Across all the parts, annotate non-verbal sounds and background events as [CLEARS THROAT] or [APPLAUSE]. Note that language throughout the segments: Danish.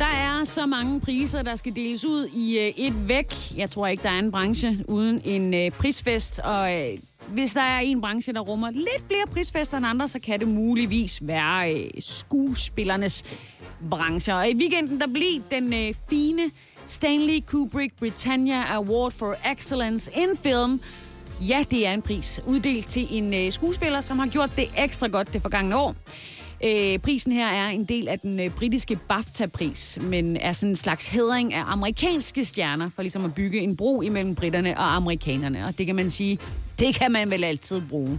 Der er så mange priser, der skal deles ud i øh, et væk. Jeg tror ikke, der er en branche uden en øh, prisfest, og øh, hvis der er en branche, der rummer lidt flere prisfester end andre, så kan det muligvis være øh, skuespillernes brancher. Og i weekenden, der blev den øh, fine Stanley Kubrick Britannia Award for Excellence in Film. Ja, det er en pris uddelt til en øh, skuespiller, som har gjort det ekstra godt det forgangne år. Øh, prisen her er en del af den øh, britiske BAFTA-pris, men er sådan en slags hedring af amerikanske stjerner, for ligesom at bygge en bro imellem britterne og amerikanerne. Og det kan man sige, det kan man vel altid bruge.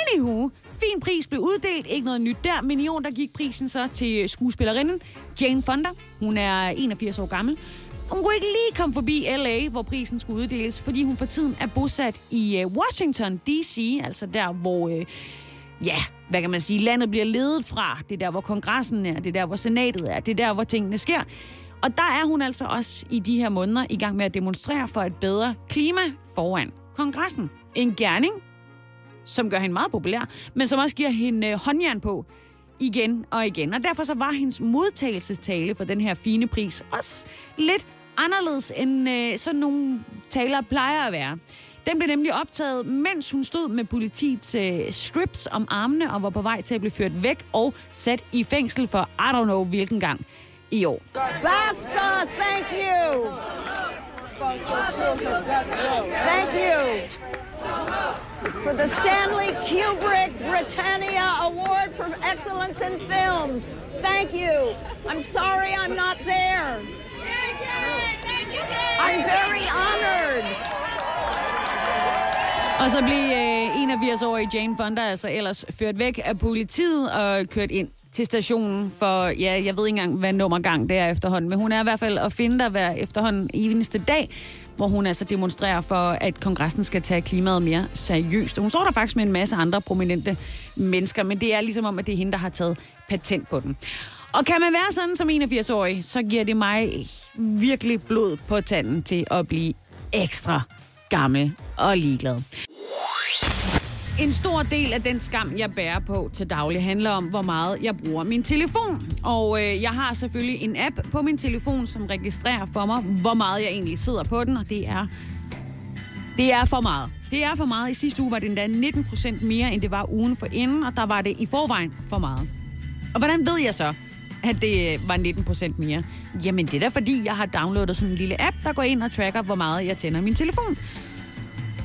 Anywho, fin pris blev uddelt, ikke noget nyt der, men i år der gik prisen så til skuespillerinden Jane Fonda. Hun er 81 år gammel. Hun kunne ikke lige komme forbi LA, hvor prisen skulle uddeles, fordi hun for tiden er bosat i øh, Washington D.C., altså der, hvor... Øh, ja, hvad kan man sige, landet bliver ledet fra. Det er der, hvor kongressen er, det er der, hvor senatet er, det er der, hvor tingene sker. Og der er hun altså også i de her måneder i gang med at demonstrere for et bedre klima foran kongressen. En gerning, som gør hende meget populær, men som også giver hende øh, håndjern på igen og igen. Og derfor så var hendes modtagelsestale for den her fine pris også lidt anderledes, end øh, sådan nogle taler plejer at være. Den blev nemlig optaget, mens hun stod med politiets øh, strips om armene og var på vej til at blive ført væk og sat i fængsel for I don't know hvilken gang i år. Basta, thank you. Thank you for the Stanley Kubrick Britannia Award for Excellence in Films. Thank you. I'm sorry I'm not there. I'm very honored. Og så blev øh, 81-årige Jane Fonda altså ellers ført væk af politiet og kørt ind til stationen for, ja, jeg ved ikke engang, hvad nummergang det er efterhånden, men hun er i hvert fald at finde der hver efterhånden eneste dag, hvor hun altså demonstrerer for, at kongressen skal tage klimaet mere seriøst. Og hun står der faktisk med en masse andre prominente mennesker, men det er ligesom om, at det er hende, der har taget patent på den. Og kan man være sådan som 81-årig, så giver det mig virkelig blod på tanden til at blive ekstra gammel og ligeglad. En stor del af den skam, jeg bærer på til daglig, handler om, hvor meget jeg bruger min telefon. Og øh, jeg har selvfølgelig en app på min telefon, som registrerer for mig, hvor meget jeg egentlig sidder på den, og det er, det er for meget. Det er for meget. I sidste uge var det endda 19 procent mere, end det var ugen for inden, og der var det i forvejen for meget. Og hvordan ved jeg så, at det øh, var 19 procent mere? Jamen, det er da fordi, jeg har downloadet sådan en lille app, der går ind og tracker, hvor meget jeg tænder min telefon.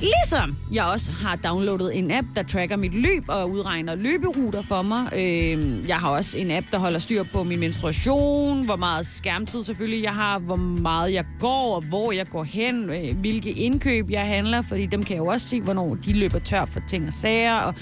Ligesom jeg også har downloadet en app, der tracker mit løb og udregner løberuter for mig. Øh, jeg har også en app, der holder styr på min menstruation, hvor meget skærmtid selvfølgelig jeg har, hvor meget jeg går, og hvor jeg går hen, øh, hvilke indkøb jeg handler, fordi dem kan jeg jo også se, hvornår de løber tør for ting og sager. Og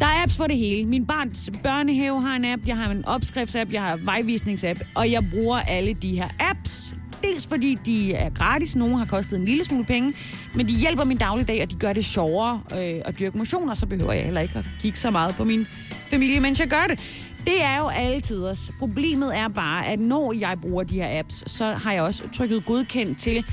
der er apps for det hele. Min barns børnehave har en app, jeg har en opskriftsapp, jeg har vejvisningsapp, og jeg bruger alle de her apps Dels fordi de er gratis, nogle har kostet en lille smule penge, men de hjælper min dagligdag, og de gør det sjovere øh, at dyrke motion, og så behøver jeg heller ikke at kigge så meget på min familie, mens jeg gør det. Det er jo alle tiders. Problemet er bare, at når jeg bruger de her apps, så har jeg også trykket godkendt til,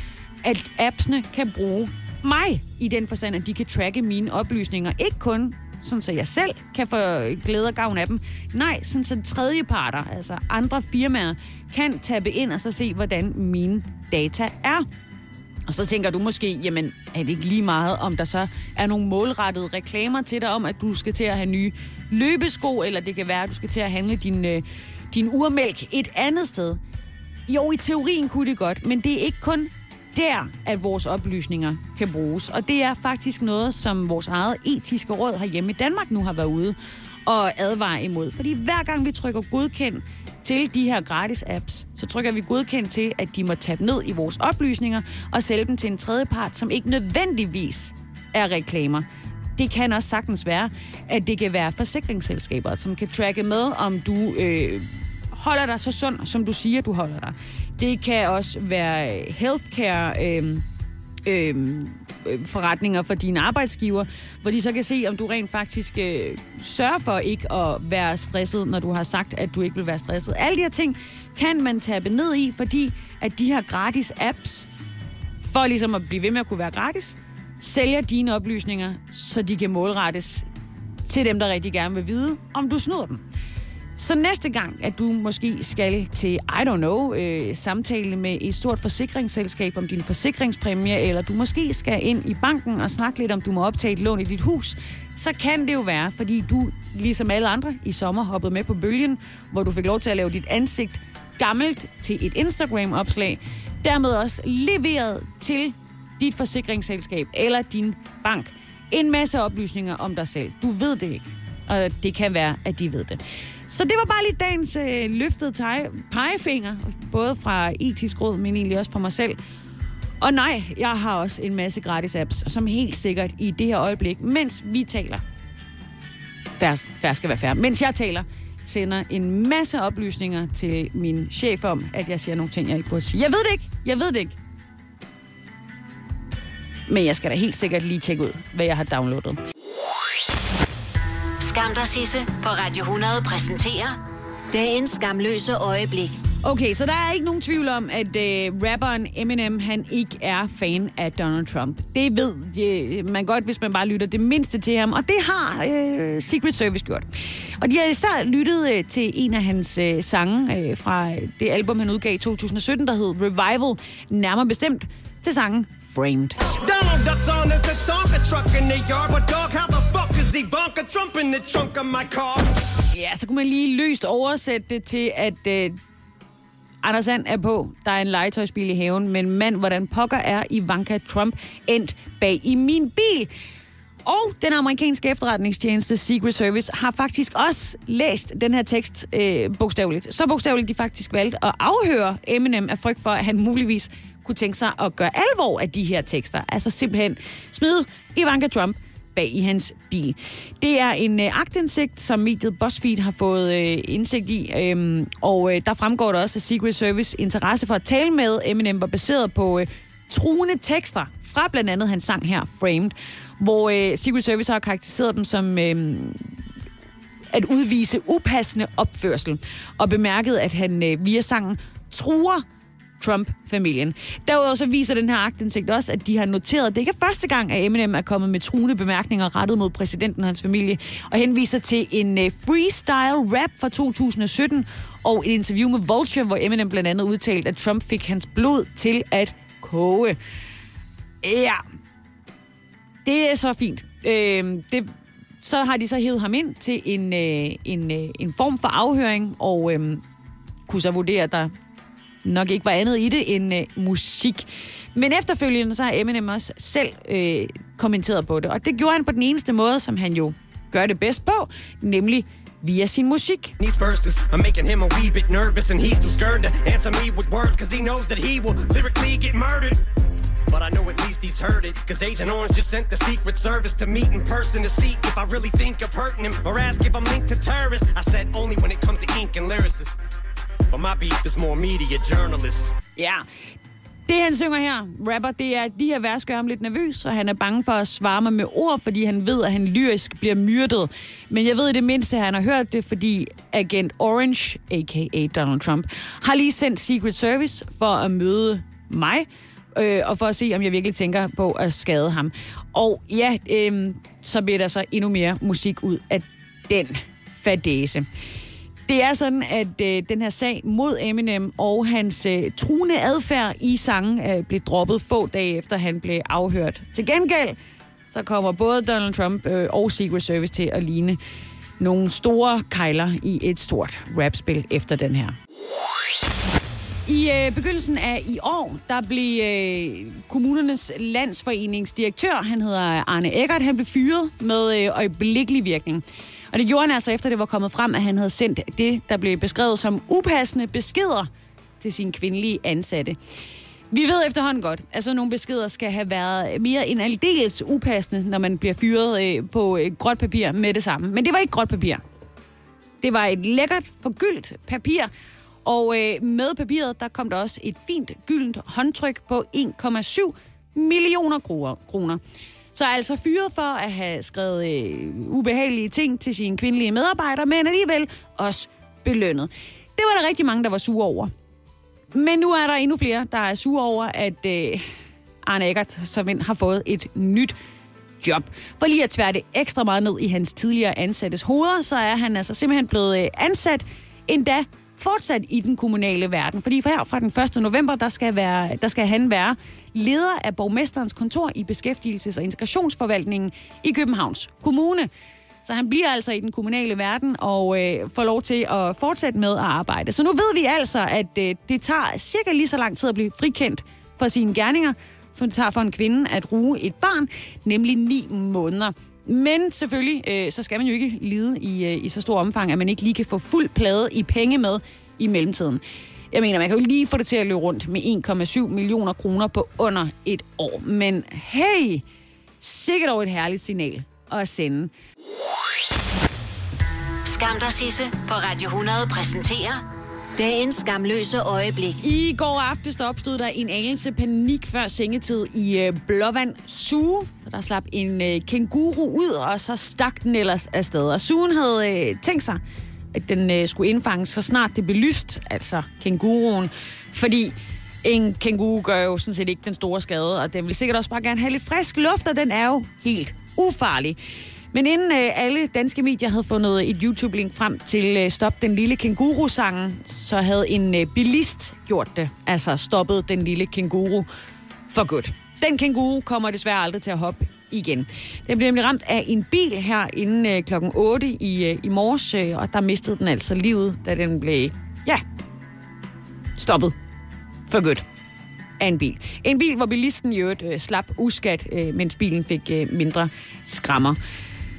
at appsene kan bruge mig i den forstand, at de kan tracke mine oplysninger. Ikke kun sådan så jeg selv kan få glæde og gavn af dem. Nej, sådan så tredjeparter, altså andre firmaer, kan tabe ind og så se, hvordan mine data er. Og så tænker du måske, jamen er det ikke lige meget, om der så er nogle målrettede reklamer til dig om, at du skal til at have nye løbesko, eller det kan være, at du skal til at handle din, øh, din urmælk et andet sted. Jo, i teorien kunne det godt, men det er ikke kun der, at vores oplysninger kan bruges. Og det er faktisk noget, som vores eget etiske råd hjemme i Danmark nu har været ude og advare imod. Fordi hver gang vi trykker godkend til de her gratis apps, så trykker vi godkend til, at de må tabe ned i vores oplysninger og sælge dem til en tredjepart, som ikke nødvendigvis er reklamer. Det kan også sagtens være, at det kan være forsikringsselskaber, som kan tracke med, om du øh, holder dig så sund, som du siger, du holder dig. Det kan også være healthcare... Øh, øh, forretninger for dine arbejdsgiver, hvor de så kan se, om du rent faktisk øh, sørger for ikke at være stresset, når du har sagt, at du ikke vil være stresset. Alle de her ting kan man tabe ned i, fordi at de her gratis apps, for ligesom at blive ved med at kunne være gratis, sælger dine oplysninger, så de kan målrettes til dem, der rigtig gerne vil vide, om du snyder dem. Så næste gang, at du måske skal til, I don't know, øh, samtale med et stort forsikringsselskab om din forsikringspræmie, eller du måske skal ind i banken og snakke lidt om, du må optage et lån i dit hus, så kan det jo være, fordi du, ligesom alle andre i sommer, hoppede med på bølgen, hvor du fik lov til at lave dit ansigt gammelt til et Instagram-opslag, dermed også leveret til dit forsikringsselskab eller din bank en masse oplysninger om dig selv. Du ved det ikke, og det kan være, at de ved det. Så det var bare lige dagens øh, løftede tege, pegefinger, både fra etisk råd, men egentlig også fra mig selv. Og nej, jeg har også en masse gratis apps, som helt sikkert i det her øjeblik, mens vi taler, færre, færre skal være færre, mens jeg taler, sender en masse oplysninger til min chef om, at jeg siger nogle ting, jeg ikke burde sige. Jeg ved det ikke, jeg ved det ikke. Men jeg skal da helt sikkert lige tjekke ud, hvad jeg har downloadet. Skam dig, Sisse, på Radio 100 præsenterer dagens skamløse øjeblik. Okay, så der er ikke nogen tvivl om, at øh, rapperen Eminem, han ikke er fan af Donald Trump. Det ved øh, man godt, hvis man bare lytter det mindste til ham, og det har øh, Secret Service gjort. Og de har især lyttet øh, til en af hans øh, sange øh, fra det album, han udgav i 2017, der hed Revival, nærmere bestemt til sangen Framed. Donald Duck's on as the Tonka truck in the yard, but dog, how is Ivanka Trump in the trunk of my car? Ja, så kunne man lige løst oversætte det til, at øh, Anders Sand er på. Der er en legetøjsbil i haven, men mand, hvordan pokker er Ivanka Trump endt bag i min bil? Og den amerikanske efterretningstjeneste Secret Service har faktisk også læst den her tekst øh, bogstaveligt. Så bogstaveligt, de faktisk valgte at afhøre Eminem af frygt for, at han muligvis kunne tænke sig at gøre alvor af de her tekster. Altså simpelthen smide Ivanka Trump bag i hans bil. Det er en øh, agtindsigt, som mediet BuzzFeed har fået øh, indsigt i, øhm, og øh, der fremgår der også, at Secret Service interesse for at tale med Eminem var baseret på øh, truende tekster fra blandt andet hans sang her, Framed, hvor øh, Secret Service har karakteriseret dem som... Øh, at udvise upassende opførsel, og bemærket, at han øh, via sangen truer Trump-familien. Derudover så viser den her agtindsigt også, at de har noteret, at det ikke er første gang, at Eminem er kommet med truende bemærkninger rettet mod præsidenten og hans familie, og henviser til en øh, freestyle rap fra 2017 og et interview med Vulture, hvor Eminem blandt andet udtalte, at Trump fik hans blod til at koge. Ja, det er så fint. Øh, det, så har de så hævet ham ind til en, øh, en, øh, en form for afhøring, og øh, kunne så vurdere, at der nok ikke var andet i det end øh, musik. Men efterfølgende så har Eminem også selv øh, kommenteret på det, og det gjorde han på den eneste måde, som han jo gør det bedst på, nemlig via sin musik. These verses are making him a wee bit nervous, and he's too scared to answer me with words, cause he knows that he will lyrically get murdered. But I know at least he's heard it, cause Agent Orange just sent the Secret Service to meet in person to see if I really think of hurting him, or ask if I'm linked to terrorists. I said only when it comes to ink and lyricists. But my beef is more media journalists. Ja, det han synger her, rapper, det er, at de her vers gør ham lidt nervøs, og han er bange for at svare mig med ord, fordi han ved, at han lyrisk bliver myrdet. Men jeg ved i det mindste, at han har hørt det, fordi agent Orange, a.k.a. Donald Trump, har lige sendt Secret Service for at møde mig, øh, og for at se, om jeg virkelig tænker på at skade ham. Og ja, øh, så bliver der så endnu mere musik ud af den fadese. Det er sådan, at øh, den her sag mod Eminem og hans øh, truende adfærd i sangen øh, blev droppet få dage efter, han blev afhørt. Til gengæld, så kommer både Donald Trump øh, og Secret Service til at ligne nogle store kejler i et stort rapspil efter den her. I øh, begyndelsen af i år, der blev øh, kommunernes landsforeningsdirektør, han hedder Arne Eggert, han blev fyret med øh, øjeblikkelig virkning. Og det gjorde han altså efter, det var kommet frem, at han havde sendt det, der blev beskrevet som upassende beskeder til sine kvindelige ansatte. Vi ved efterhånden godt, at sådan nogle beskeder skal have været mere end aldeles upassende, når man bliver fyret øh, på øh, gråt papir med det samme. Men det var ikke gråt papir. Det var et lækkert, forgyldt papir, og øh, med papiret, der kom der også et fint gyldent håndtryk på 1,7 millioner kroner. Så altså fyret for at have skrevet øh, ubehagelige ting til sine kvindelige medarbejdere, men alligevel også belønnet. Det var der rigtig mange, der var sure over. Men nu er der endnu flere, der er sure over, at øh, Arne Eggert som har fået et nyt job. For lige at tværte ekstra meget ned i hans tidligere ansattes hoveder, så er han altså simpelthen blevet øh, ansat endda fortsat i den kommunale verden. Fordi fra her fra den 1. november, der skal, være, der skal han være leder af borgmesterens kontor i Beskæftigelses- og Integrationsforvaltningen i Københavns Kommune. Så han bliver altså i den kommunale verden og øh, får lov til at fortsætte med at arbejde. Så nu ved vi altså, at øh, det tager cirka lige så lang tid at blive frikendt for sine gerninger, som det tager for en kvinde at ruge et barn, nemlig ni måneder. Men selvfølgelig, øh, så skal man jo ikke lide i, øh, i så stor omfang, at man ikke lige kan få fuld plade i penge med i mellemtiden. Jeg mener, man kan jo lige få det til at løbe rundt med 1,7 millioner kroner på under et år. Men hey, sikkert over et herligt signal at sende. Skam dig, Sisse, på Radio 100 præsenterer dagens skamløse øjeblik. I går aftes der opstod der en anelse panik før sengetid i øh, Blåvand Zoo. For der slap en øh, kenguru ud, og så stak den ellers afsted. Og Suen havde øh, tænkt sig, at den øh, skulle indfanges så snart det blev lyst, altså kenguruen. Fordi en kenguru gør jo sådan set ikke den store skade, og den vil sikkert også bare gerne have lidt frisk luft, og den er jo helt ufarlig. Men inden øh, alle danske medier havde fundet et YouTube-link frem til øh, Stop den lille kenguru-sangen, så havde en øh, bilist gjort det. Altså stoppet den lille kenguru for godt. Den kenguru kommer desværre aldrig til at hoppe igen. Den blev nemlig ramt af en bil her inden øh, klokken 8 i, øh, i morges, øh, og der mistede den altså livet, da den blev, ja, stoppet for godt af en bil. En bil, hvor bilisten i øvrigt øh, slap uskat, øh, mens bilen fik øh, mindre skrammer.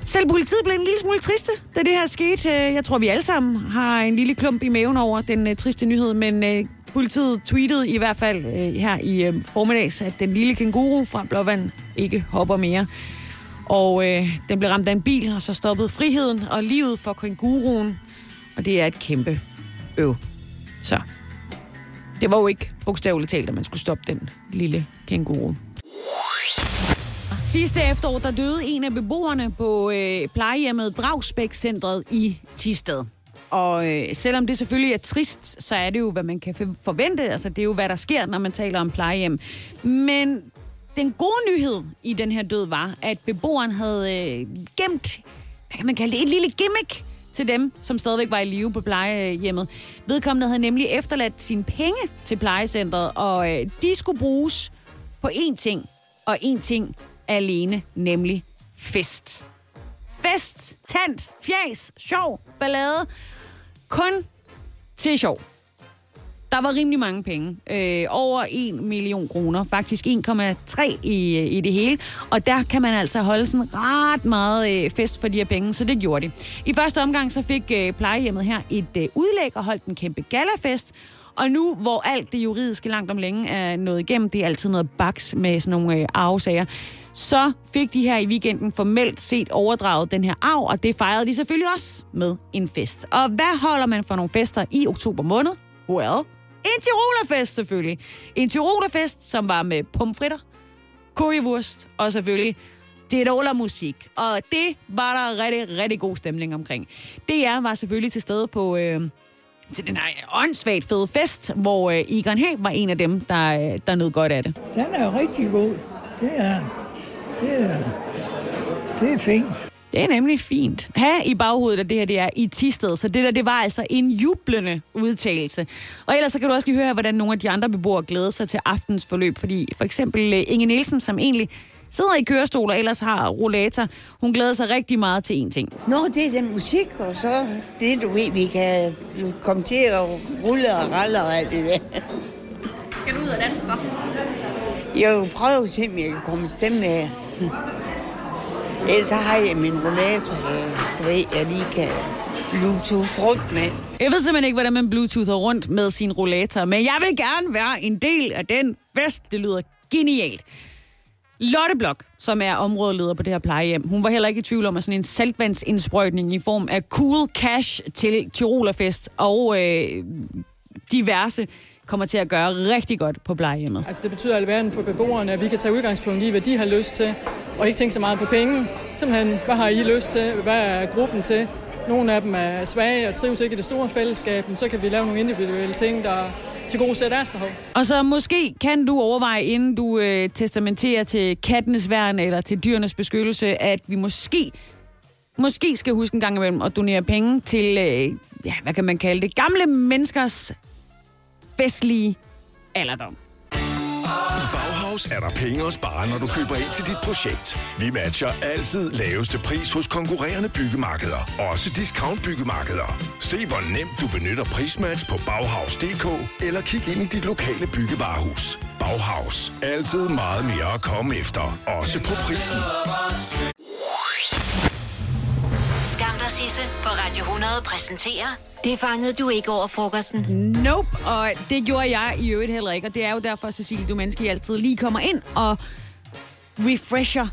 Selv politiet blev en lille smule triste, da det her skete. Øh, jeg tror, vi alle sammen har en lille klump i maven over den øh, triste nyhed, men øh, politiet tweetede i hvert fald her i øh, formiddags, at den lille kenguru fra Blåvand ikke hopper mere. Og øh, den blev ramt af en bil, og så stoppede friheden og livet for kenguruen. Og det er et kæmpe øv. Så det var jo ikke bogstaveligt talt, at man skulle stoppe den lille kenguru. Sidste efterår, der døde en af beboerne på øh, plejehjemmet Dragsbæk-centret i Tisted. Og øh, selvom det selvfølgelig er trist, så er det jo, hvad man kan forvente. Altså, det er jo, hvad der sker, når man taler om plejehjem. Men den gode nyhed i den her død var, at beboeren havde øh, gemt, hvad kan man kalde det, et lille gimmick til dem, som stadigvæk var i live på plejehjemmet. Vedkommende havde nemlig efterladt sine penge til plejecentret, og øh, de skulle bruges på én ting, og én ting alene, nemlig fest. Fest, tant, fjas, sjov, ballade. Kun til sjov. Der var rimelig mange penge. Øh, over 1 million kroner. Faktisk 1,3 i, øh, i det hele. Og der kan man altså holde sådan ret meget øh, fest for de her penge, så det gjorde de. I første omgang så fik øh, plejehjemmet her et øh, udlæg og holdt en kæmpe galafest. Og nu, hvor alt det juridiske langt om længe er nået igennem, det er altid noget baks med sådan nogle øh, arvesager, så fik de her i weekenden formelt set overdraget den her arv, og det fejrede de selvfølgelig også med en fest. Og hvad holder man for nogle fester i oktober måned? Well, en Tirolerfest selvfølgelig. En Tirolerfest, som var med pomfritter, currywurst og selvfølgelig det er musik. Og det var der rigtig, rigtig god stemning omkring. DR var selvfølgelig til stede på... Øh, til den her åndssvagt fede fest, hvor øh, Egon Hæg var en af dem, der, øh, der nød godt af det. Den er rigtig god. Det er, det er, det er fint. Det er nemlig fint. Ha' i baghovedet, at det her det er i Tisted, så det der, det var altså en jublende udtalelse. Og ellers så kan du også lige høre, hvordan nogle af de andre beboere glæder sig til aftens forløb, fordi for eksempel øh, Inge Nielsen, som egentlig sidder i kørestol og ellers har rollator, hun glæder sig rigtig meget til en ting. Nå, det er den musik, og så det, du ved, vi kan komme til at rulle og ralle og alt det der. Skal du ud og danse så? Jeg vil prøve at se, om jeg kan komme i stemme med. [LAUGHS] Ellers så har jeg min rollator, øh, du ved, jeg lige kan bluetooth rundt med. Jeg ved simpelthen ikke, hvordan man bluetoother rundt med sin rollator, men jeg vil gerne være en del af den fest. Det lyder genialt. Lotte Blok, som er områdeleder på det her plejehjem, hun var heller ikke i tvivl om, at sådan en saltvandsindsprøjtning i form af cool cash til Tirolerfest og øh, diverse kommer til at gøre rigtig godt på plejehjemmet. Altså det betyder alverden for beboerne, at vi kan tage udgangspunkt i, hvad de har lyst til, og ikke tænke så meget på penge. Simpelthen, hvad har I lyst til? Hvad er gruppen til? Nogle af dem er svage og trives ikke i det store fællesskab, så kan vi lave nogle individuelle ting, der til gode deres behov. Og så måske kan du overveje, inden du øh, testamenterer til kattenes værn eller til dyrenes beskyttelse, at vi måske, måske skal huske en gang imellem at donere penge til, øh, ja, hvad kan man kalde det, gamle menneskers festlige alderdom. I er der penge at spare, når du køber ind til dit projekt. Vi matcher altid laveste pris hos konkurrerende byggemarkeder. Også discount byggemarkeder. Se hvor nemt du benytter prismatch på Bauhaus.dk eller kig ind i dit lokale byggevarehus. Bauhaus. Altid meget mere at komme efter. Også på prisen. Dig, Sisse, på Radio 100 præsenterer Det fangede du ikke over frokosten. Nope, og det gjorde jeg i øvrigt heller ikke, og det er jo derfor, Cecilie Dumanski altid lige kommer ind og refresher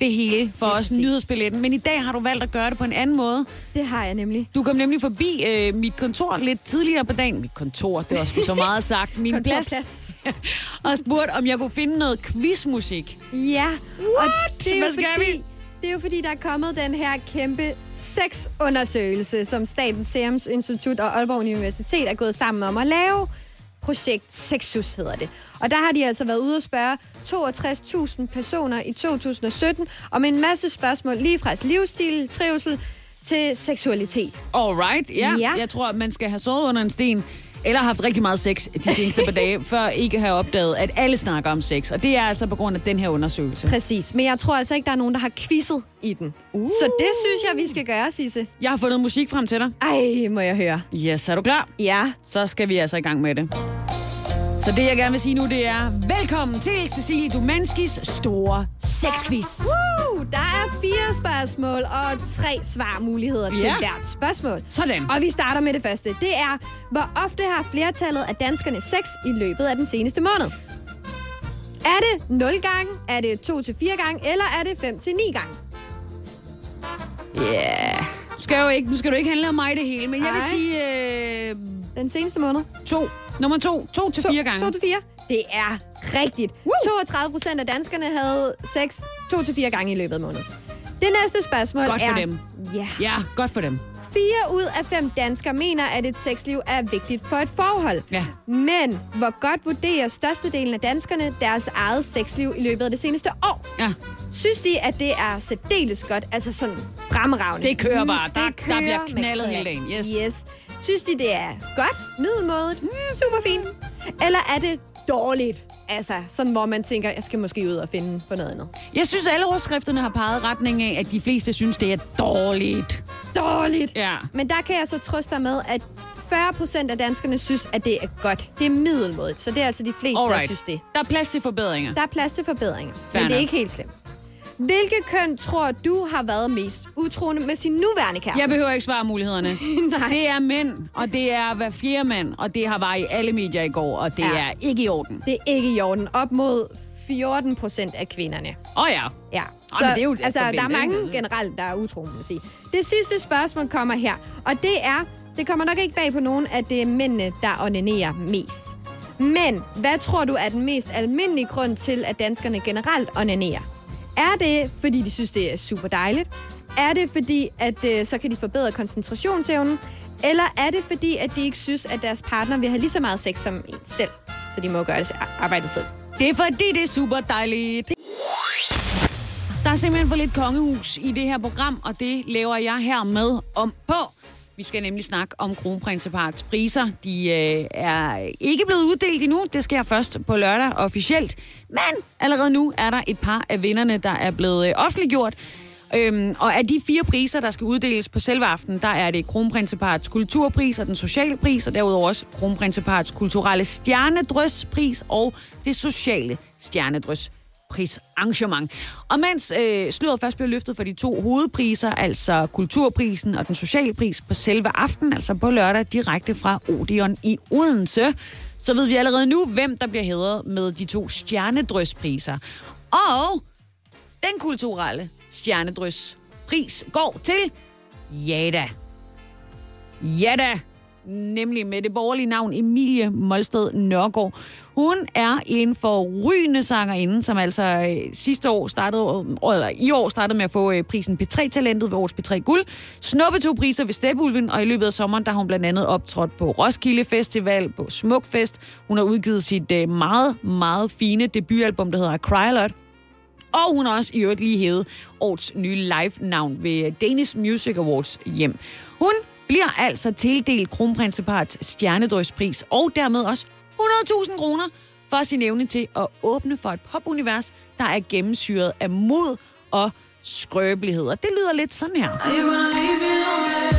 det hele for os nyhedsbilletten. Men i dag har du valgt at gøre det på en anden måde. Det har jeg nemlig. Du kom nemlig forbi øh, mit kontor lidt tidligere på dagen. Mit kontor, det var sgu så meget [LAUGHS] sagt. Min plads. [LAUGHS] og spurgte, om jeg kunne finde noget quizmusik. Ja. What? Og det er Hvad skal fordi, vi? Det er jo fordi, der er kommet den her kæmpe sexundersøgelse, som Statens Serum Institut og Aalborg Universitet er gået sammen om at lave. Projekt Sexus hedder det. Og der har de altså været ude og spørge 62.000 personer i 2017 om en masse spørgsmål, lige fra livsstil, trivsel til seksualitet. Alright, ja. Ja. Jeg tror, at man skal have sovet under en sten, eller haft rigtig meget sex de seneste par dage, før ikke have opdaget, at alle snakker om sex. Og det er altså på grund af den her undersøgelse. Præcis, men jeg tror altså ikke, der er nogen, der har quizzet i den. Uh. Så det synes jeg, vi skal gøre, Sisse. Jeg har fundet musik frem til dig. Ej, må jeg høre. Yes, er du klar? Ja. Så skal vi altså i gang med det. Så det, jeg gerne vil sige nu, det er velkommen til Cecilie Dumanskis store sexquiz. Woo! Der er fire spørgsmål og tre svarmuligheder til Ja. hvert spørgsmål. Sådan. Og vi starter med det første. Det er, hvor ofte har flertallet af danskerne sex i løbet af den seneste måned? Er det 0 gange, er det 2 til 4 gange, eller er det 5 til 9 gange? Ja, yeah. skal jo ikke, nu skal du ikke handle om mig det hele, men jeg vil sige øh, Den seneste måned? to. Nummer to. To til fire gange. 2 til 4. Det er rigtigt. 32 procent af danskerne havde sex 2 til 4 gange i løbet af måneden. Det næste spørgsmål Godt er... for dem. Ja. Ja, godt for dem. Fire ud af fem danskere mener, at et sexliv er vigtigt for et forhold. Ja. Men hvor godt vurderer størstedelen af danskerne deres eget sexliv i løbet af det seneste år? Ja. Synes de, at det er særdeles godt, altså sådan fremragende? Det kører bare. Mm, Der- der bliver knaldet knald. hele dagen. Yes. yes. Synes de, det er godt, middelmådet, mm, super fint? Eller er det dårligt? Altså, sådan hvor man tænker, jeg skal måske ud og finde på noget andet. Jeg synes, alle overskrifterne har peget retning af, at de fleste synes, det er dårligt. Dårligt. Ja. Men der kan jeg så trøste dig med, at 40 procent af danskerne synes, at det er godt. Det er middelmådet, så det er altså de fleste, der Alright. synes det. Der er plads til forbedringer. Der er plads til forbedringer, Fair men det er nok. ikke helt slemt. Hvilke køn tror du har været mest utroende med sin nuværende kæreste? Jeg behøver ikke svare mulighederne. [LAUGHS] Nej. Det er mænd, og det er hver fjerde mand, og det har været i alle medier i går, og det Ja. er ikke i orden. Det er ikke i orden. Op mod 14 procent af kvinderne. Åh oh, ja. Ja. Ej, men det er jo altså, der er mange generelt, der er utro, må sige. Det sidste spørgsmål kommer her, og det er, det kommer nok ikke bag på nogen, at det er mændene, der onanerer mest. Men hvad tror du er den mest almindelige grund til, at danskerne generelt onanerer? Er det, fordi de synes, det er super dejligt? Er det, fordi at øh, så kan de forbedre koncentrationsevnen? Eller er det, fordi at de ikke synes, at deres partner vil have lige så meget sex som en selv? Så de må gøre det arbejde selv. Det er fordi, det er super dejligt. Der er simpelthen for lidt kongehus i det her program, og det laver jeg her med om på. Vi skal nemlig snakke om kronprinseparets priser. De øh, er ikke blevet uddelt endnu. Det sker først på lørdag officielt. Men allerede nu er der et par af vinderne, der er blevet øh, offentliggjort. Øhm, og af de fire priser, der skal uddeles på selve aftenen, der er det kronprinseparets kulturpris og den sociale pris, og derudover også kronprinseparets kulturelle stjernedrøspris og det sociale stjernedrøs prisarrangement. Og mens øh, sløret først blev løftet for de to hovedpriser, altså kulturprisen og den sociale pris på selve aftenen, altså på lørdag direkte fra Odeon i Odense, så ved vi allerede nu, hvem der bliver hædret med de to stjernedrøspriser. Og den kulturelle stjernedrøspris går til Jada. Jada. nemlig med det borgerlige navn Emilie Molsted Nørgaard. Hun er en forrygende sangerinde, som altså øh, sidste år startede, øh, eller i år startede med at få øh, prisen P3-talentet ved års P3 Guld. Snuppe to priser ved Stepulven, og i løbet af sommeren, der har hun blandt andet optrådt på Roskilde Festival, på Smukfest. Hun har udgivet sit øh, meget, meget fine debutalbum, der hedder Cry Lot. Og hun har også i øvrigt lige hævet årets nye live-navn ved øh, Danish Music Awards hjem. Hun bliver altså tildelt kronprinseparets stjernedrøgspris, og dermed også 100.000 kroner for sin evne til at åbne for et popunivers, der er gennemsyret af mod og skrøbelighed. Og det lyder lidt sådan her. Ja,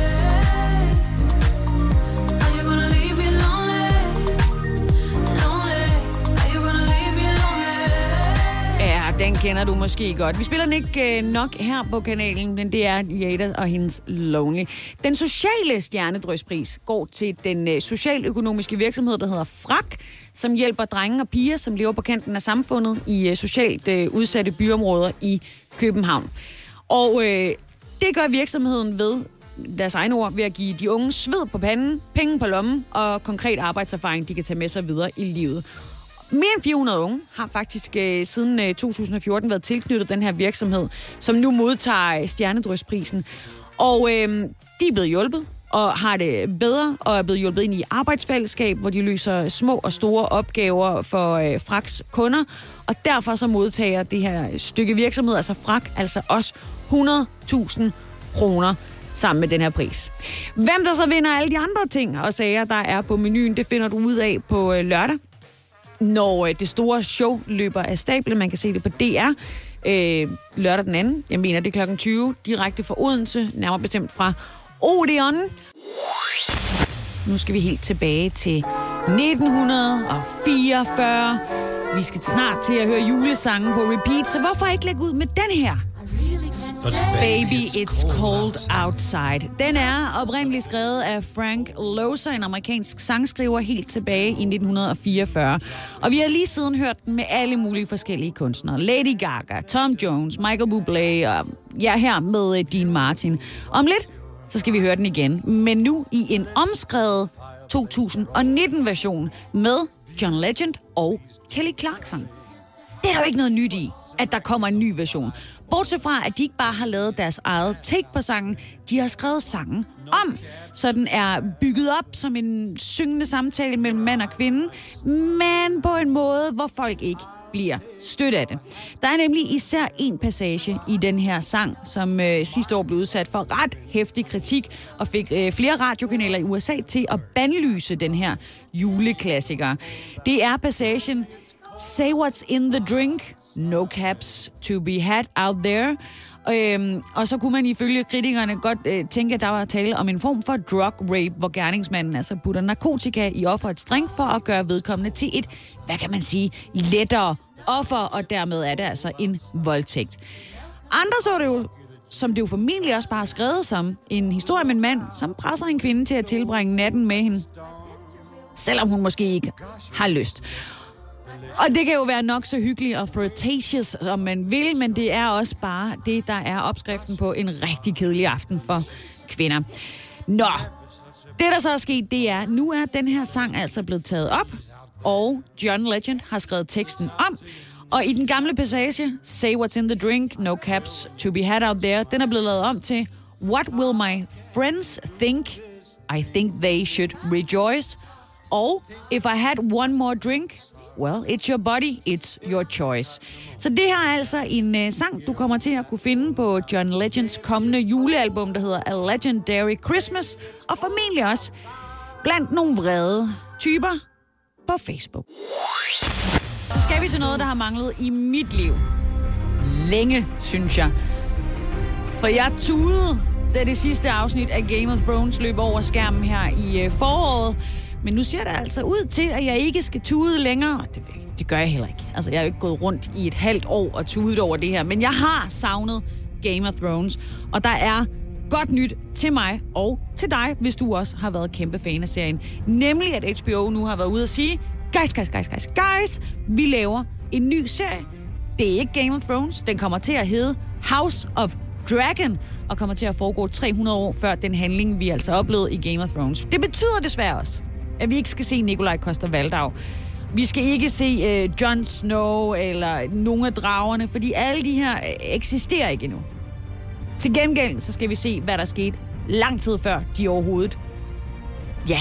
den kender du måske godt. Vi spiller den ikke øh, nok her på kanalen, men det er Jada og hendes Lonely. Den sociale stjernedrøspris går til den øh, socialøkonomiske virksomhed, der hedder FRAK, som hjælper drenge og piger, som lever på kanten af samfundet i øh, socialt øh, udsatte byområder i København. Og øh, det gør virksomheden ved deres egne ord ved at give de unge sved på panden, penge på lommen og konkret arbejdserfaring, de kan tage med sig videre i livet. Mere end 400 unge har faktisk øh, siden øh, 2014 været tilknyttet den her virksomhed, som nu modtager øh, Stjernedrysprisen. Og øh, de er blevet hjulpet og har det bedre, og er blevet hjulpet ind i arbejdsfællesskab, hvor de løser små og store opgaver for øh, Fraks kunder. Og derfor så modtager det her stykke virksomhed, altså Frak, altså også 100.000 kroner sammen med den her pris. Hvem der så vinder alle de andre ting og sager, der er på menuen, det finder du ud af på øh, lørdag når øh, det store show løber af stablen. Man kan se det på DR øh, lørdag den anden. Jeg mener, det er klokken 20, direkte fra Odense, nærmere bestemt fra Odeon. Nu skal vi helt tilbage til 1944. Vi skal snart til at høre julesangen på repeat, så hvorfor ikke lægge ud med den her? Baby, It's Cold Outside. Den er oprindeligt skrevet af Frank Loza, en amerikansk sangskriver, helt tilbage i 1944. Og vi har lige siden hørt den med alle mulige forskellige kunstnere. Lady Gaga, Tom Jones, Michael Bublé og ja, her med øh, Dean Martin. Om lidt, så skal vi høre den igen. Men nu i en omskrevet 2019-version med John Legend og Kelly Clarkson. Det er der jo ikke noget nyt i, at der kommer en ny version. Bortset fra, at de ikke bare har lavet deres eget take på sangen, de har skrevet sangen om. Så den er bygget op som en syngende samtale mellem mand og kvinde, men på en måde, hvor folk ikke bliver stødt af det. Der er nemlig især en passage i den her sang, som øh, sidste år blev udsat for ret hæftig kritik og fik øh, flere radiokanaler i USA til at bandlyse den her juleklassiker. Det er passagen Say what's in the drink, no caps to be had out there. Øhm, og så kunne man ifølge kritikerne godt øh, tænke, at der var tale om en form for drug rape, hvor gerningsmanden altså putter narkotika i offerets drink for at gøre vedkommende til et, hvad kan man sige, lettere offer, og dermed er det altså en voldtægt. Andre så det jo som det jo formentlig også bare skrevet som en historie om en mand, som presser en kvinde til at tilbringe natten med hende, selvom hun måske ikke har lyst. Og det kan jo være nok så hyggeligt og flirtatious, som man vil, men det er også bare det, der er opskriften på en rigtig kedelig aften for kvinder. Nå, det der så er sket, det er, nu er den her sang altså blevet taget op, og John Legend har skrevet teksten om. Og i den gamle passage, Say what's in the drink, no caps to be had out there, den er blevet lavet om til What will my friends think? I think they should rejoice. Og If I had one more drink, Well, it's your body, it's your choice. Så det her er altså en øh, sang, du kommer til at kunne finde på John Legends kommende julealbum, der hedder A Legendary Christmas, og formentlig også blandt nogle vrede typer på Facebook. Så skal vi til noget, der har manglet i mit liv. Længe, synes jeg. For jeg tudede, da det sidste afsnit af Game of Thrones løb over skærmen her i øh, foråret. Men nu ser det altså ud til, at jeg ikke skal tude længere. Det, det gør jeg heller ikke. Altså, jeg er jo ikke gået rundt i et halvt år og tudet over det her. Men jeg har savnet Game of Thrones. Og der er godt nyt til mig og til dig, hvis du også har været kæmpe fan af serien. Nemlig, at HBO nu har været ude og sige, guys, guys, guys, guys, guys, vi laver en ny serie. Det er ikke Game of Thrones. Den kommer til at hedde House of Dragon, og kommer til at foregå 300 år før den handling, vi altså oplevede i Game of Thrones. Det betyder desværre også, at vi ikke skal se Nikolaj Koster Valdau. Vi skal ikke se øh, Jon Snow eller nogle af dragerne, fordi alle de her øh, eksisterer ikke endnu. Til gengæld så skal vi se, hvad der skete lang tid før de overhovedet, ja,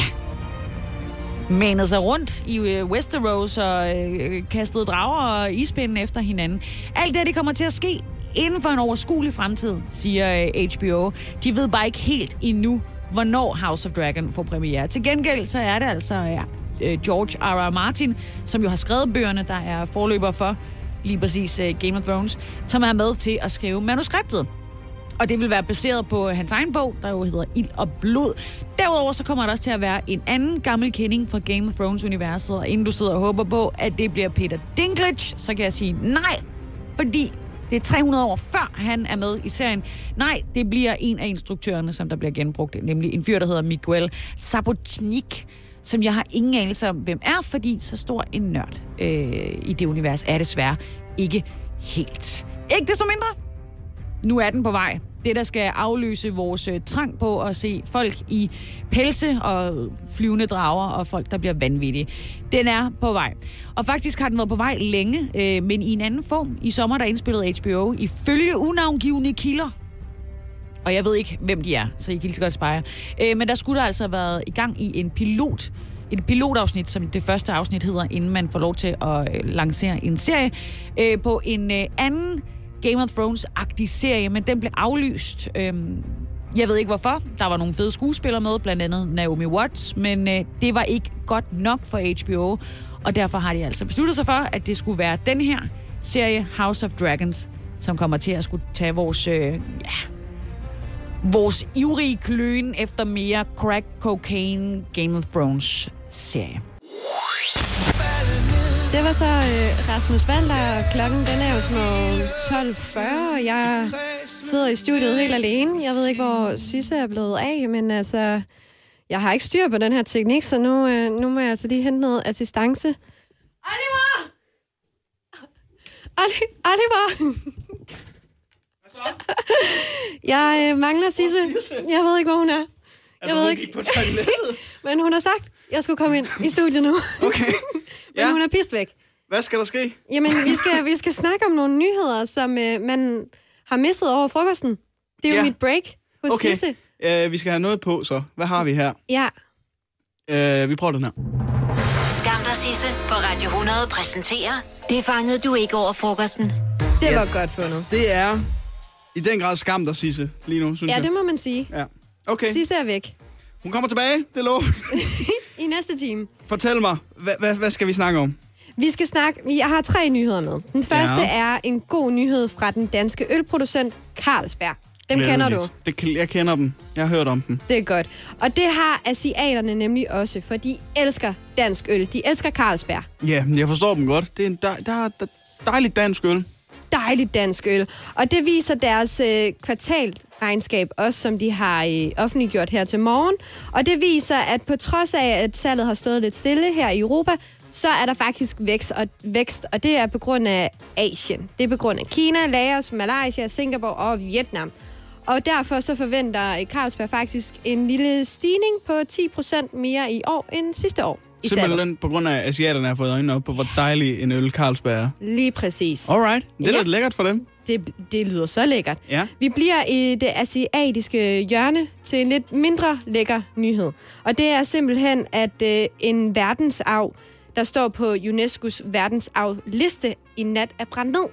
manede sig rundt i øh, Westeros og øh, kastede drager og ispinde efter hinanden. Alt det, det kommer til at ske inden for en overskuelig fremtid, siger øh, HBO. De ved bare ikke helt endnu, hvornår House of Dragon får premiere. Til gengæld så er det altså ja, øh, George R. R. Martin, som jo har skrevet bøgerne, der er forløber for lige præcis øh, Game of Thrones, som er med til at skrive manuskriptet. Og det vil være baseret på øh, hans egen bog, der jo hedder Ild og Blod. Derudover så kommer der også til at være en anden gammel kending fra Game of Thrones-universet. Og inden du sidder og håber på, at det bliver Peter Dinklage, så kan jeg sige nej, fordi det er 300 år før han er med i serien. Nej, det bliver en af instruktørerne, som der bliver genbrugt, nemlig en fyr, der hedder Miguel Sabotnik, som jeg har ingen anelse om, hvem er, fordi så stor en nørd øh, i det univers er desværre ikke helt. Ikke desto mindre, nu er den på vej. Det, der skal afløse vores øh, trang på at se folk i pelse og flyvende drager og folk, der bliver vanvittige. Den er på vej. Og faktisk har den været på vej længe, øh, men i en anden form. I sommer, der indspillede HBO ifølge unavngivende kilder. Og jeg ved ikke, hvem de er, så I kan lige så godt spejre. Øh, men der skulle der altså have været i gang i en pilot et pilotafsnit, som det første afsnit hedder, inden man får lov til at øh, lancere en serie, øh, på en øh, anden Game of Thrones-agtig serie, men den blev aflyst. Øhm, jeg ved ikke hvorfor. Der var nogle fede skuespillere med, blandt andet Naomi Watts, men øh, det var ikke godt nok for HBO, og derfor har de altså besluttet sig for, at det skulle være den her serie, House of Dragons, som kommer til at skulle tage vores, øh, ja, vores ivrige kløen efter mere crack cocaine Game of Thrones serie. Det var så øh, Rasmus Valder. Klokken den er jo sådan noget 12.40, og jeg sidder i studiet helt alene. Jeg ved ikke, hvor Sisse er blevet af, men altså, jeg har ikke styr på den her teknik, så nu, øh, nu må jeg altså lige hente noget assistance. Oliver! Oli- Oliver! jeg øh, mangler Sisse. Jeg ved ikke, hvor hun er. Jeg ved ikke. på toilettet. [LAUGHS] Men hun har sagt, jeg skulle komme ind i studiet nu. [LAUGHS] Okay. [LAUGHS] Men Ja. hun er pist væk. Hvad skal der ske? Jamen, vi skal, vi skal snakke om nogle nyheder, som øh, man har misset over frokosten. Det er jo Ja. mit break hos Okay, Sisse. uh, vi skal have noget på, så. Hvad har vi her? Ja. Uh, vi prøver den her. Skam dig, Sisse på Radio 100 præsenterer Det fangede du ikke over frokosten. Det var godt fundet. Det er i den grad skam, der Sisse lige nu, synes Ja, jeg. det må man sige. Ja. Okay, Sisse er væk hun kommer tilbage, det lover [LAUGHS] næste time. Fortæl mig, hvad, hvad, hvad skal vi snakke om? Vi skal snakke... Jeg har tre nyheder med. Den første Ja. er en god nyhed fra den danske ølproducent Carlsberg. Dem kender du. Det, jeg kender dem. Jeg har hørt om dem. Det er godt. Og det har asiaterne nemlig også, for de elsker dansk øl. De elsker Carlsberg. Ja, jeg forstår dem godt. Det er en dej, der, der, dejligt dansk øl dejligt dansk øl. Og det viser deres øh, kvartalregnskab også, som de har øh, offentliggjort her til morgen. Og det viser, at på trods af, at salget har stået lidt stille her i Europa, så er der faktisk vækst, og, vækst, og det er på grund af Asien. Det er på grund af Kina, Laos, Malaysia, Singapore og Vietnam. Og derfor så forventer Carlsberg faktisk en lille stigning på 10% mere i år end sidste år. I. Simpelthen på grund af, at asiaterne har fået øjnene op på, hvor dejlig en øl Carlsberg er. Lige præcis. Alright, det er Ja. lidt lækkert for dem. Det, det lyder så lækkert. Ja. Vi bliver i det asiatiske hjørne til en lidt mindre lækker nyhed. Og det er simpelthen, at øh, en verdensarv, der står på UNESCO's verdensarvliste i nat, er brændt ned.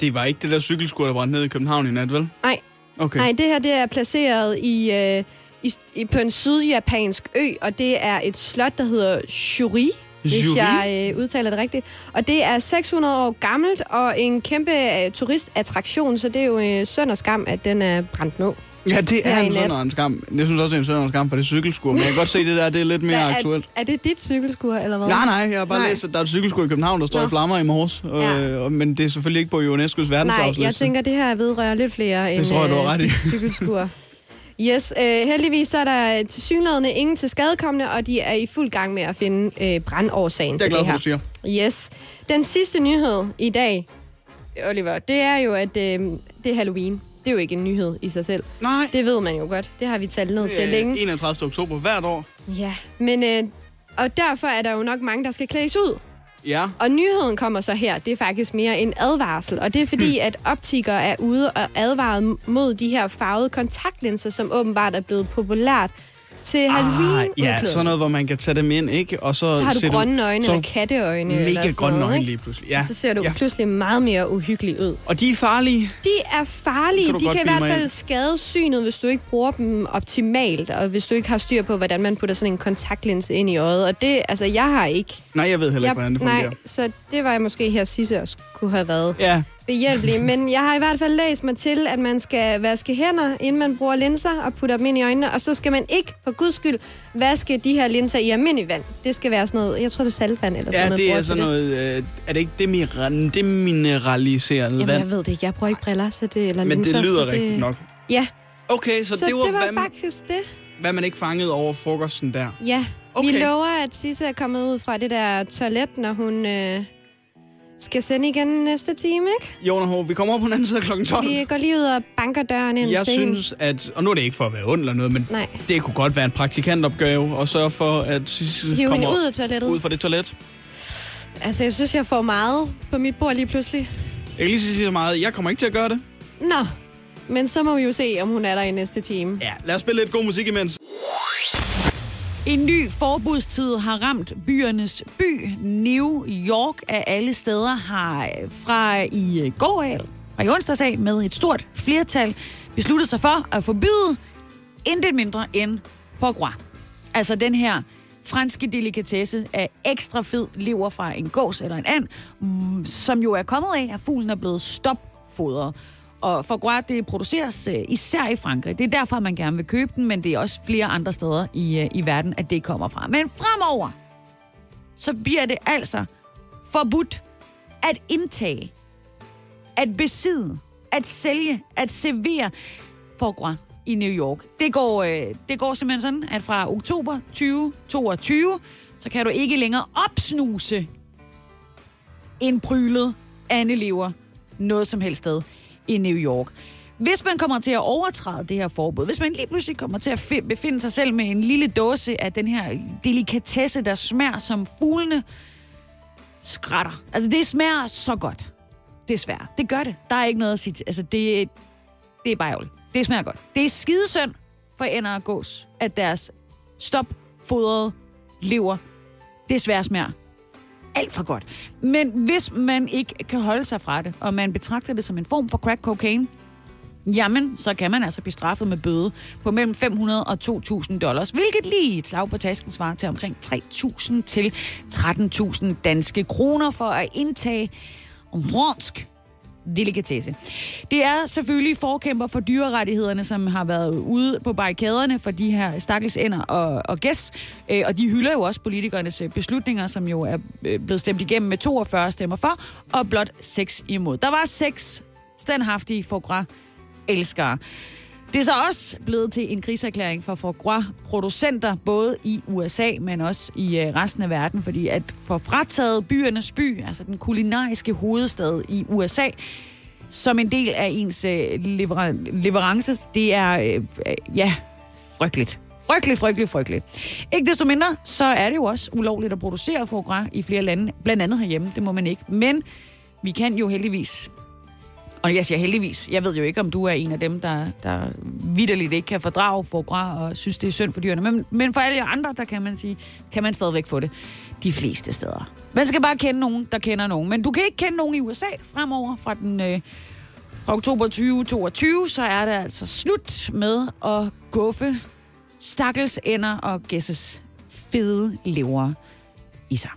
Det var ikke det der cykelskur, der brændte ned i København i nat, vel? Nej, Okay. Nej, det her det er placeret i, øh, i, i, på en sydjapansk ø, og det er et slot, der hedder Shuri, hvis jeg øh, udtaler det rigtigt. Og det er 600 år gammelt og en kæmpe øh, turistattraktion, så det er jo øh, synd og skam, at den er brændt ned. Ja, det er en sønder en skam. Jeg synes også, det er en sønder en skam for det cykelskur, men jeg kan godt se, det der det er lidt mere Hvad, aktuelt. Er, er det dit cykelskur, eller hvad? Nej, nej, jeg har bare Nej. læst, at der er et cykelskur i København, der står Nå. i flammer i morges. Ja. Øh, men det er selvfølgelig ikke på UNESCO's Nej, verdensarvsliste. jeg tænker, det her vedrører lidt flere end tror jeg, du øh, ret dit cykelskur. [LAUGHS] Yes, øh, heldigvis så er der til synligheden ingen til skadekommende, og de er i fuld gang med at finde øh, brandårsagen Det er til glad det her. du siger. Yes. Den sidste nyhed i dag, Oliver, det er jo, at øh, det er Halloween. Det er jo ikke en nyhed i sig selv. Nej. Det ved man jo godt. Det har vi talt ned til længe. Øh, 31. oktober hvert år. Ja, men øh, og derfor er der jo nok mange, der skal klædes ud. Ja. Og nyheden kommer så her, det er faktisk mere en advarsel, og det er fordi, [CLEARS THROAT] at optikere er ude og advaret mod de her farvede kontaktlinser, som åbenbart er blevet populært til halloween Ah, ja, sådan noget, hvor man kan tage dem ind, ikke? Og så, Så har du grønne øjne så eller katteøjne. Mega eller sådan grønne noget, øjne lige pludselig. Ja. Og så ser du ja. pludselig meget mere uhyggelig ud. Og de er farlige. De er farlige. Kan De kan i hvert fald skade synet, hvis du ikke bruger dem optimalt, og hvis du ikke har styr på, hvordan man putter sådan en kontaktlinse ind i øjet. Og det, altså, jeg har ikke. Nej, jeg ved heller ikke, jeg, hvordan det fungerer. Nej, så det var jeg måske her Sisse også kunne have været Ja. Behjælpelig. [LAUGHS] Men jeg har i hvert fald læst mig til, at man skal vaske hænder, inden man bruger linser og putter dem ind i øjnene. Og så skal man ikke, for guds skyld, vaske de her linser i almindelig vand. Det skal være sådan noget, jeg tror det er saltvand eller sådan Ja, noget. det bruger er sådan noget... Øh, er det ikke det, det mineraliseret Jamen, vand? jeg ved det ikke. Jeg bruger ikke briller, så det, eller Men det linser, lyder så rigtigt nok. Ja. Okay, så, Så det var, det var hvad, faktisk det. hvad man ikke fangede over frokosten der. Ja. Okay. vi lover, at Sisse er kommet ud fra det der toilet, når hun øh, skal sende igen næste time, ikke? Jona H., vi kommer op på den anden side af klokken 12. Vi går lige ud og banker døren ind Jeg til hende. synes, at... Og nu er det ikke for at være ond eller noget, men Nej. det kunne godt være en praktikantopgave at sørge for, at Sisse Hive hende kommer ud af toilettet. ud fra det toilet. Altså, jeg synes, jeg får meget på mit bord lige pludselig. Jeg kan lige sige så meget, jeg kommer ikke til at gøre det. Nå, men så må vi jo se, om hun er der i næste time. Ja, lad os spille lidt god musik imens. En ny forbudstid har ramt byernes by. New York af alle steder har øh, fra i øh, går af, fra i onsdags af, med et stort flertal besluttet sig for at forbyde intet mindre end foie gras. Altså den her franske delikatesse af ekstra fed lever fra en gås eller en and, mm, som jo er kommet af, at fuglen er blevet stopfodret. Og foie gras, det produceres øh, især i Frankrig. Det er derfor, man gerne vil købe den, men det er også flere andre steder i, øh, i verden, at det kommer fra. Men fremover, så bliver det altså forbudt at indtage, at besidde, at sælge, at servere foie gras i New York. Det går, øh, det går simpelthen sådan, at fra oktober 2022, så kan du ikke længere opsnuse en prylet andelever noget som helst sted i New York. Hvis man kommer til at overtræde det her forbud, hvis man lige pludselig kommer til at befinde sig selv med en lille dåse af den her delikatesse, der smager som fuglene skrætter. Altså, det smager så godt. Desværre. Det gør det. Der er ikke noget at sige til. Altså, det, det er bare ærgerligt. Det smager godt. Det er skidesynd for ender og gås, at deres stopfodrede lever desværre smager alt for godt. Men hvis man ikke kan holde sig fra det, og man betragter det som en form for crack cocaine, jamen, så kan man altså blive straffet med bøde på mellem 500 og 2.000 dollars, hvilket lige et slag på tasken svarer til omkring 3.000 til 13.000 danske kroner for at indtage fransk delikatesse. Det er selvfølgelig forkæmper for dyrerettighederne, som har været ude på barrikaderne for de her stakkels ender og, og gæs, øh, og de hylder jo også politikernes øh, beslutninger, som jo er øh, blevet stemt igennem med 42 stemmer for, og blot 6 imod. Der var 6 standhaftige fogra elskere. Det er så også blevet til en kriserklæring for foie gras producenter, både i USA, men også i øh, resten af verden, fordi at få frataget byernes by, altså den kulinariske hovedstad i USA, som en del af ens øh, lever- leverances, det er, øh, øh, ja, frygteligt. Frygteligt, frygteligt, frygteligt. Ikke desto mindre, så er det jo også ulovligt at producere foie gras i flere lande, blandt andet herhjemme, det må man ikke. Men vi kan jo heldigvis og jeg siger heldigvis, jeg ved jo ikke, om du er en af dem, der, der vidderligt ikke kan fordrage foie og synes, det er synd for dyrene. Men, men for alle jer andre, der kan man sige, kan man stadigvæk få det de fleste steder. Man skal bare kende nogen, der kender nogen. Men du kan ikke kende nogen i USA fremover fra den øh, fra oktober 2022, så er det altså slut med at guffe stakkels ender og gæsses fede lever i sig.